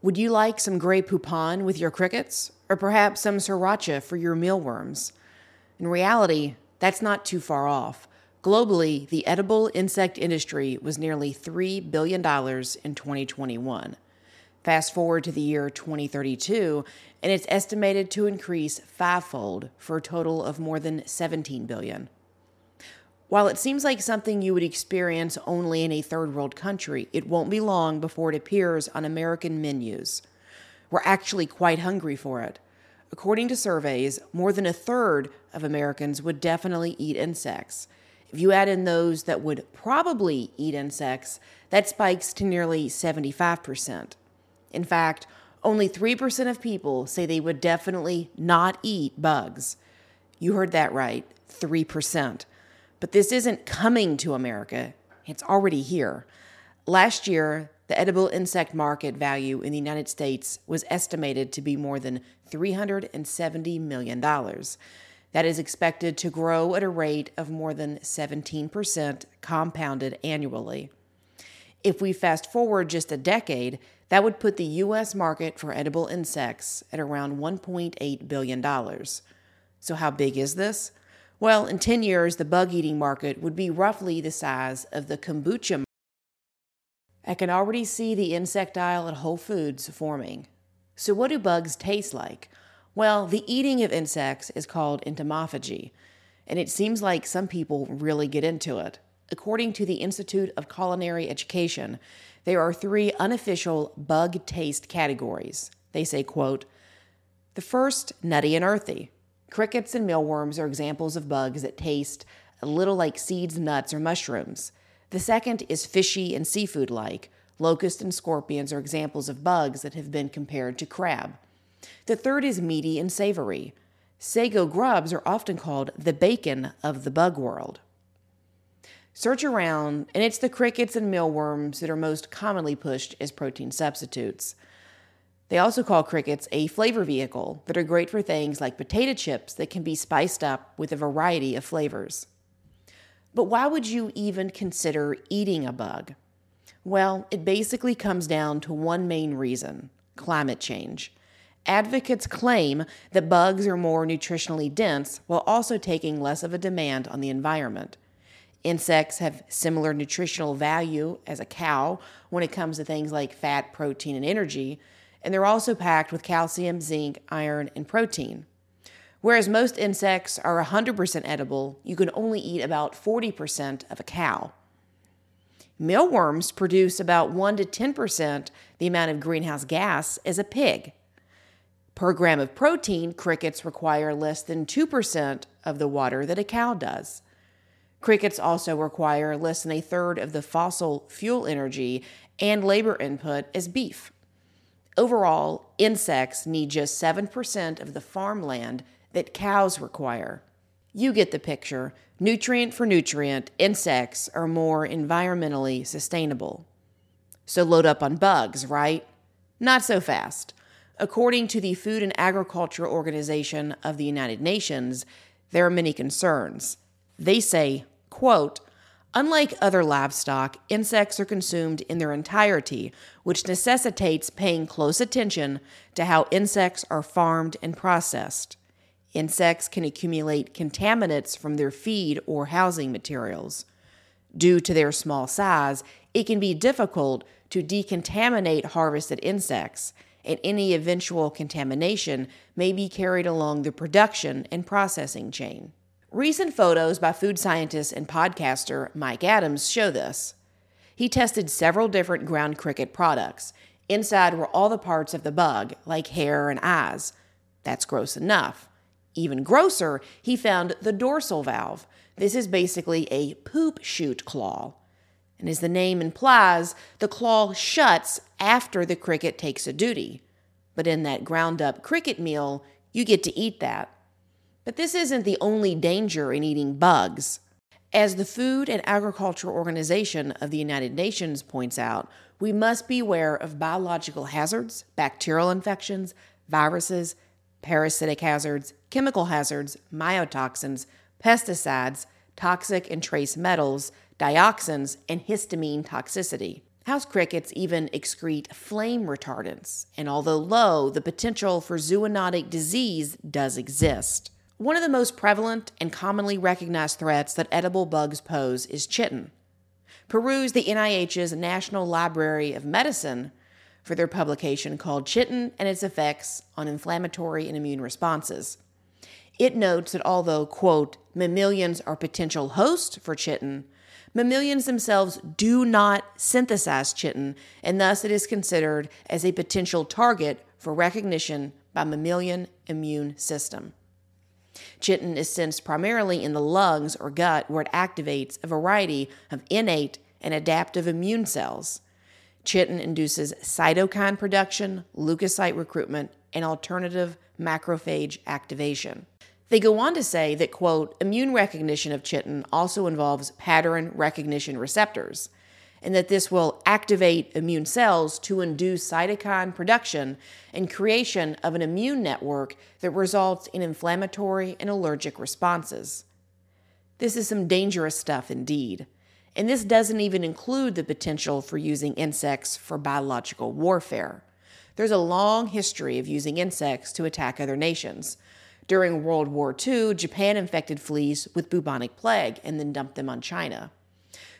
Would you like some Grey Poupon with your crickets? Or perhaps some sriracha for your mealworms? In reality, that's not too far off. Globally, the edible insect industry was nearly $3 billion in 2021. Fast forward to the year 2032, and it's estimated to increase fivefold for a total of more than 17 billion. While it seems like something you would experience only in a third world country, it won't be long before it appears on American menus. We're actually quite hungry for it. According to surveys, more than a third of Americans would definitely eat insects. If you add in those that would probably eat insects, that spikes to nearly 75%. In fact, only 3% of people say they would definitely not eat bugs. You heard that right, 3%. But this isn't coming to America, it's already here. Last year, the edible insect market value in the United States was estimated to be more than $370 million. That is expected to grow at a rate of more than 17% compounded annually. If we fast forward just a decade, that would put the U.S. market for edible insects at around $1.8 billion. So, how big is this? Well, in 10 years, the bug eating market would be roughly the size of the kombucha. Market. I can already see the insect aisle at Whole Foods forming. So, what do bugs taste like? Well, the eating of insects is called entomophagy, and it seems like some people really get into it. According to the Institute of Culinary Education, there are three unofficial bug taste categories. They say, quote, the first, nutty and earthy. Crickets and mealworms are examples of bugs that taste a little like seeds, nuts, or mushrooms. The second is fishy and seafood like. Locusts and scorpions are examples of bugs that have been compared to crab. The third is meaty and savory. Sago grubs are often called the bacon of the bug world. Search around, and it's the crickets and mealworms that are most commonly pushed as protein substitutes. They also call crickets a flavor vehicle that are great for things like potato chips that can be spiced up with a variety of flavors. But why would you even consider eating a bug? Well, it basically comes down to one main reason climate change. Advocates claim that bugs are more nutritionally dense while also taking less of a demand on the environment. Insects have similar nutritional value as a cow when it comes to things like fat, protein, and energy, and they're also packed with calcium, zinc, iron, and protein. Whereas most insects are 100% edible, you can only eat about 40% of a cow. Mealworms produce about 1 to 10% the amount of greenhouse gas as a pig. Per gram of protein, crickets require less than 2% of the water that a cow does. Crickets also require less than a third of the fossil fuel energy and labor input as beef. Overall, insects need just 7% of the farmland that cows require. You get the picture. Nutrient for nutrient, insects are more environmentally sustainable. So load up on bugs, right? Not so fast. According to the Food and Agriculture Organization of the United Nations, there are many concerns. They say, quote, Unlike other livestock, insects are consumed in their entirety, which necessitates paying close attention to how insects are farmed and processed. Insects can accumulate contaminants from their feed or housing materials. Due to their small size, it can be difficult to decontaminate harvested insects, and any eventual contamination may be carried along the production and processing chain. Recent photos by food scientist and podcaster Mike Adams show this. He tested several different ground cricket products. Inside were all the parts of the bug, like hair and eyes. That's gross enough. Even grosser, he found the dorsal valve. This is basically a poop shoot claw. And as the name implies, the claw shuts after the cricket takes a duty. But in that ground up cricket meal, you get to eat that. But this isn't the only danger in eating bugs. As the Food and Agriculture Organization of the United Nations points out, we must beware of biological hazards, bacterial infections, viruses, parasitic hazards, chemical hazards, mycotoxins, pesticides, toxic and trace metals, dioxins, and histamine toxicity. House crickets even excrete flame retardants, and although low, the potential for zoonotic disease does exist. One of the most prevalent and commonly recognized threats that edible bugs pose is chitin. Peruse the NIH's National Library of Medicine for their publication called Chitin and Its Effects on Inflammatory and Immune Responses. It notes that although, quote, mammalians are potential hosts for chitin, Mammalians themselves do not synthesize chitin, and thus it is considered as a potential target for recognition by mammalian immune system. Chitin is sensed primarily in the lungs or gut, where it activates a variety of innate and adaptive immune cells. Chitin induces cytokine production, leukocyte recruitment, and alternative macrophage activation. They go on to say that, quote, immune recognition of chitin also involves pattern recognition receptors, and that this will activate immune cells to induce cytokine production and creation of an immune network that results in inflammatory and allergic responses. This is some dangerous stuff indeed. And this doesn't even include the potential for using insects for biological warfare. There's a long history of using insects to attack other nations. During World War II, Japan infected fleas with bubonic plague and then dumped them on China.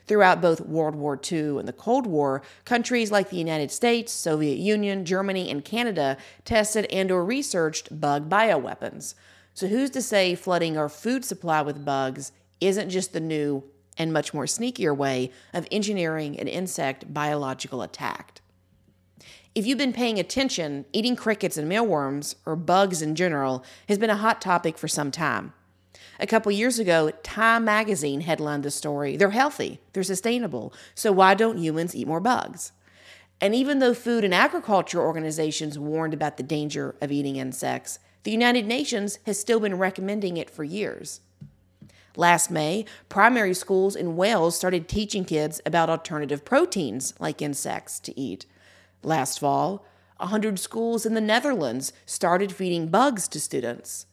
Throughout both World War II and the Cold War, countries like the United States, Soviet Union, Germany, and Canada tested and or researched bug bioweapons. So who's to say flooding our food supply with bugs isn't just the new and much more sneakier way of engineering an insect biological attack? If you've been paying attention, eating crickets and mealworms, or bugs in general, has been a hot topic for some time. A couple years ago, Time magazine headlined the story They're healthy, they're sustainable, so why don't humans eat more bugs? And even though food and agriculture organizations warned about the danger of eating insects, the United Nations has still been recommending it for years. Last May, primary schools in Wales started teaching kids about alternative proteins like insects to eat. Last fall, 100 schools in the Netherlands started feeding bugs to students.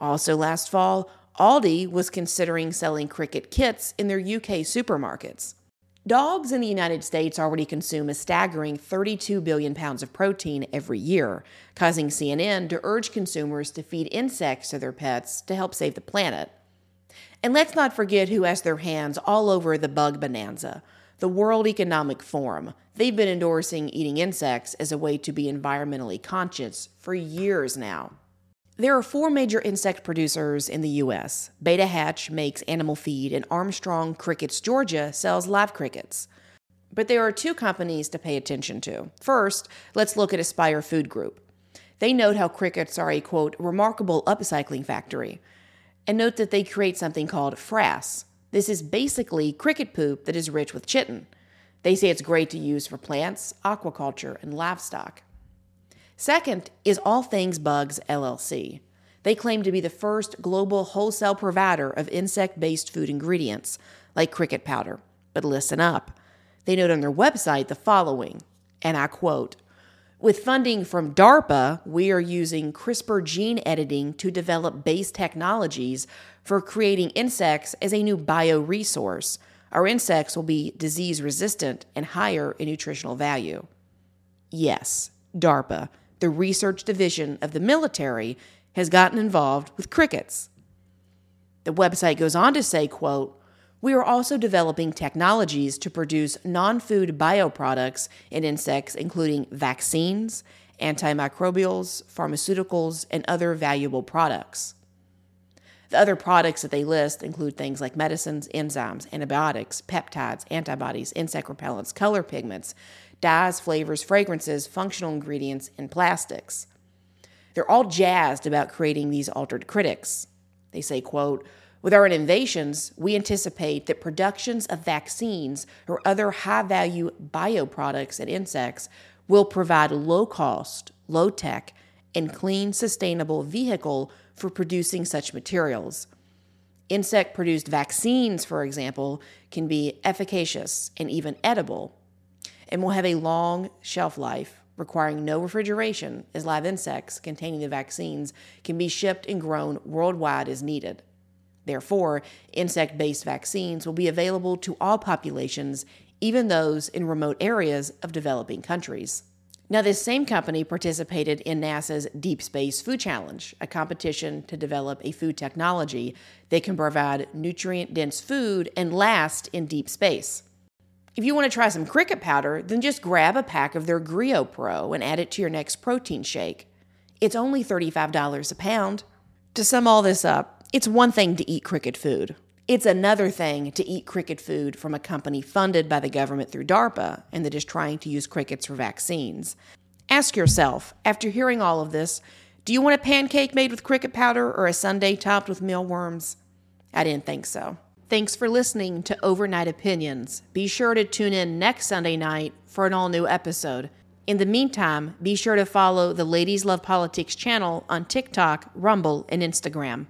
Also, last fall, Aldi was considering selling cricket kits in their UK supermarkets. Dogs in the United States already consume a staggering 32 billion pounds of protein every year, causing CNN to urge consumers to feed insects to their pets to help save the planet. And let's not forget who has their hands all over the bug bonanza the World Economic Forum. They've been endorsing eating insects as a way to be environmentally conscious for years now. There are four major insect producers in the U.S. Beta Hatch makes animal feed, and Armstrong Crickets Georgia sells live crickets. But there are two companies to pay attention to. First, let's look at Aspire Food Group. They note how crickets are a quote, remarkable upcycling factory, and note that they create something called frass, this is basically cricket poop that is rich with chitin. They say it's great to use for plants, aquaculture, and livestock. Second is All Things Bugs LLC. They claim to be the first global wholesale provider of insect based food ingredients, like cricket powder. But listen up. They note on their website the following, and I quote with funding from DARPA, we are using CRISPR gene editing to develop base technologies for creating insects as a new bioresource. Our insects will be disease resistant and higher in nutritional value. Yes, DARPA, the research division of the military, has gotten involved with crickets. The website goes on to say, quote, we are also developing technologies to produce non food bioproducts in insects, including vaccines, antimicrobials, pharmaceuticals, and other valuable products. The other products that they list include things like medicines, enzymes, antibiotics, peptides, antibodies, insect repellents, color pigments, dyes, flavors, fragrances, functional ingredients, and plastics. They're all jazzed about creating these altered critics. They say, quote, with our innovations, we anticipate that productions of vaccines or other high value bioproducts and insects will provide a low cost, low tech, and clean, sustainable vehicle for producing such materials. Insect produced vaccines, for example, can be efficacious and even edible, and will have a long shelf life, requiring no refrigeration, as live insects containing the vaccines can be shipped and grown worldwide as needed. Therefore, insect based vaccines will be available to all populations even those in remote areas of developing countries. Now, this same company participated in NASA's Deep Space Food Challenge, a competition to develop a food technology that can provide nutrient dense food and last in deep space. If you want to try some cricket powder, then just grab a pack of their Grio Pro and add it to your next protein shake. It's only $35 a pound. To sum all this up, it's one thing to eat cricket food. It's another thing to eat cricket food from a company funded by the government through DARPA and that is trying to use crickets for vaccines. Ask yourself, after hearing all of this, do you want a pancake made with cricket powder or a sundae topped with mealworms? I didn't think so. Thanks for listening to Overnight Opinions. Be sure to tune in next Sunday night for an all new episode. In the meantime, be sure to follow the Ladies Love Politics channel on TikTok, Rumble, and Instagram.